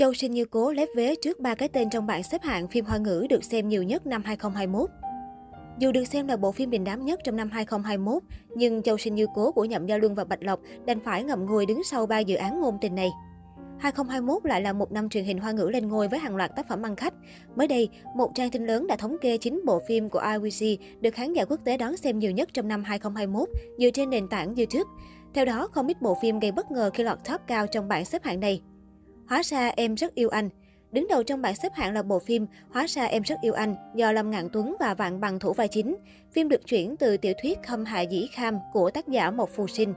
Châu Sinh Như Cố lép vế trước ba cái tên trong bảng xếp hạng phim Hoa ngữ được xem nhiều nhất năm 2021. Dù được xem là bộ phim đình đám nhất trong năm 2021, nhưng Châu Sinh Như Cố của Nhậm Gia Luân và Bạch Lộc đành phải ngậm ngùi đứng sau ba dự án ngôn tình này. 2021 lại là một năm truyền hình hoa ngữ lên ngôi với hàng loạt tác phẩm ăn khách. Mới đây, một trang tin lớn đã thống kê 9 bộ phim của IWC được khán giả quốc tế đón xem nhiều nhất trong năm 2021 dựa trên nền tảng YouTube. Theo đó, không ít bộ phim gây bất ngờ khi lọt top cao trong bảng xếp hạng này. Hóa ra em rất yêu anh. Đứng đầu trong bảng xếp hạng là bộ phim Hóa ra em rất yêu anh do Lâm Ngạn Tuấn và Vạn Bằng thủ vai chính. Phim được chuyển từ tiểu thuyết Khâm Hạ Dĩ Kham của tác giả Mộc Phù Sinh.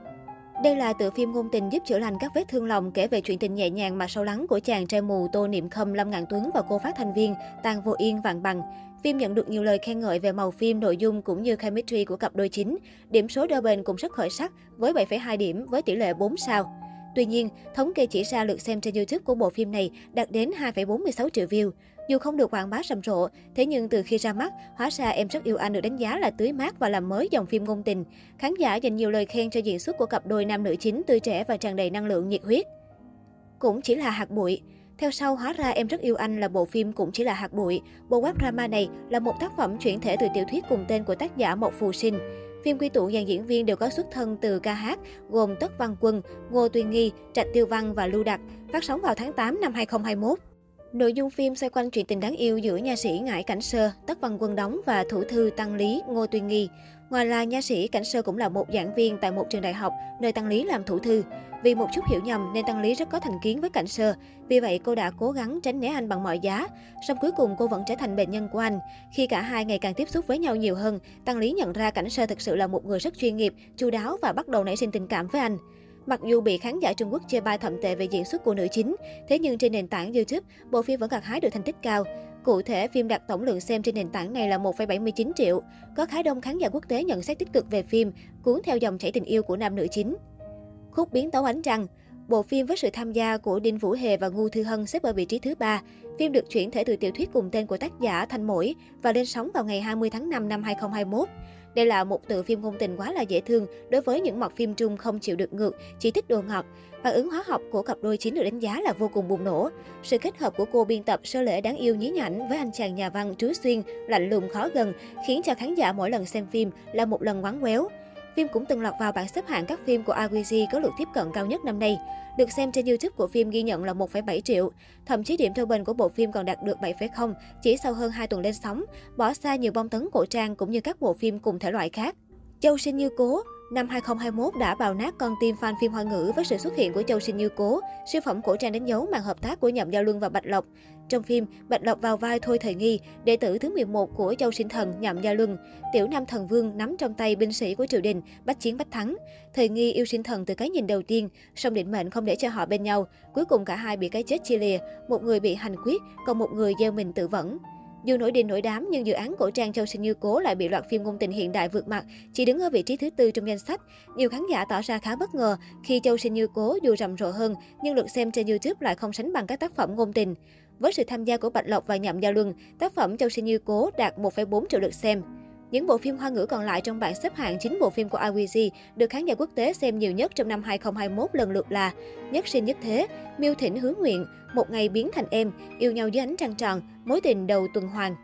Đây là tựa phim ngôn tình giúp chữa lành các vết thương lòng kể về chuyện tình nhẹ nhàng mà sâu lắng của chàng trai mù Tô Niệm Khâm Lâm Ngạn Tuấn và cô phát thanh viên Tàng Vô Yên Vạn Bằng. Phim nhận được nhiều lời khen ngợi về màu phim, nội dung cũng như chemistry của cặp đôi chính. Điểm số đôi bên cũng rất khởi sắc với 7,2 điểm với tỷ lệ 4 sao. Tuy nhiên, thống kê chỉ ra lượt xem trên YouTube của bộ phim này đạt đến 2,46 triệu view. Dù không được quảng bá rầm rộ, thế nhưng từ khi ra mắt, hóa ra em rất yêu anh được đánh giá là tưới mát và làm mới dòng phim ngôn tình. Khán giả dành nhiều lời khen cho diễn xuất của cặp đôi nam nữ chính tươi trẻ và tràn đầy năng lượng nhiệt huyết. Cũng chỉ là hạt bụi. Theo sau, hóa ra Em Rất Yêu Anh là bộ phim cũng chỉ là hạt bụi. Bộ web drama này là một tác phẩm chuyển thể từ tiểu thuyết cùng tên của tác giả Mộc Phù Sinh. Phim quy tụ dàn diễn viên đều có xuất thân từ ca hát, gồm Tất Văn Quân, Ngô Tuyên Nghi, Trạch Tiêu Văn và Lưu Đặc, phát sóng vào tháng 8 năm 2021. Nội dung phim xoay quanh chuyện tình đáng yêu giữa nha sĩ Ngải Cảnh Sơ, Tất Văn Quân đóng và thủ thư Tăng Lý, Ngô Tuyên Nghi. Ngoài là nha sĩ, Cảnh Sơ cũng là một giảng viên tại một trường đại học, nơi Tăng Lý làm thủ thư. Vì một chút hiểu nhầm nên Tăng Lý rất có thành kiến với Cảnh Sơ. Vì vậy cô đã cố gắng tránh né anh bằng mọi giá. Song cuối cùng cô vẫn trở thành bệnh nhân của anh. Khi cả hai ngày càng tiếp xúc với nhau nhiều hơn, Tăng Lý nhận ra Cảnh Sơ thực sự là một người rất chuyên nghiệp, chu đáo và bắt đầu nảy sinh tình cảm với anh. Mặc dù bị khán giả Trung Quốc chê bai thậm tệ về diễn xuất của nữ chính, thế nhưng trên nền tảng YouTube, bộ phim vẫn gặt hái được thành tích cao. Cụ thể, phim đạt tổng lượng xem trên nền tảng này là 1,79 triệu. Có khá đông khán giả quốc tế nhận xét tích cực về phim, cuốn theo dòng chảy tình yêu của nam nữ chính. Khúc biến tấu ánh trăng Bộ phim với sự tham gia của Đinh Vũ Hề và Ngu Thư Hân xếp ở vị trí thứ ba. Phim được chuyển thể từ tiểu thuyết cùng tên của tác giả Thanh Mỗi và lên sóng vào ngày 20 tháng 5 năm 2021. Đây là một tựa phim ngôn tình quá là dễ thương đối với những mặt phim trung không chịu được ngược, chỉ thích đồ ngọt. Phản ứng hóa học của cặp đôi chính được đánh giá là vô cùng bùng nổ. Sự kết hợp của cô biên tập sơ lễ đáng yêu nhí nhảnh với anh chàng nhà văn Trú Xuyên, lạnh lùng khó gần, khiến cho khán giả mỗi lần xem phim là một lần ngoắn quéo. Phim cũng từng lọt vào bảng xếp hạng các phim của IWG có lượt tiếp cận cao nhất năm nay. Được xem trên YouTube của phim ghi nhận là 1,7 triệu. Thậm chí điểm trung bình của bộ phim còn đạt được 7,0 chỉ sau hơn 2 tuần lên sóng, bỏ xa nhiều bom tấn cổ trang cũng như các bộ phim cùng thể loại khác. Châu Sinh Như Cố Năm 2021 đã bào nát con tim fan phim hoa ngữ với sự xuất hiện của Châu Sinh Như Cố, siêu phẩm cổ trang đánh dấu màn hợp tác của Nhậm Giao Luân và Bạch Lộc. Trong phim, Bạch Lộc vào vai Thôi Thời Nghi, đệ tử thứ 11 của Châu Sinh Thần Nhậm Gia Luân. Tiểu Nam Thần Vương nắm trong tay binh sĩ của triều đình, bách chiến bách thắng. Thời Nghi yêu Sinh Thần từ cái nhìn đầu tiên, song định mệnh không để cho họ bên nhau. Cuối cùng cả hai bị cái chết chia lìa, một người bị hành quyết, còn một người gieo mình tự vẫn. Dù nổi đình nổi đám nhưng dự án cổ trang Châu Sinh Như Cố lại bị loạt phim ngôn tình hiện đại vượt mặt, chỉ đứng ở vị trí thứ tư trong danh sách. Nhiều khán giả tỏ ra khá bất ngờ khi Châu Sinh Như Cố dù rầm rộ hơn nhưng lượt xem trên YouTube lại không sánh bằng các tác phẩm ngôn tình. Với sự tham gia của Bạch Lộc và Nhậm Gia Luân, tác phẩm Châu Sinh Như Cố đạt 1,4 triệu lượt xem. Những bộ phim hoa ngữ còn lại trong bảng xếp hạng 9 bộ phim của IWG được khán giả quốc tế xem nhiều nhất trong năm 2021 lần lượt là Nhất sinh nhất thế, Miêu Thỉnh hứa nguyện, Một ngày biến thành em, Yêu nhau dưới ánh trăng tròn, Mối tình đầu tuần hoàn.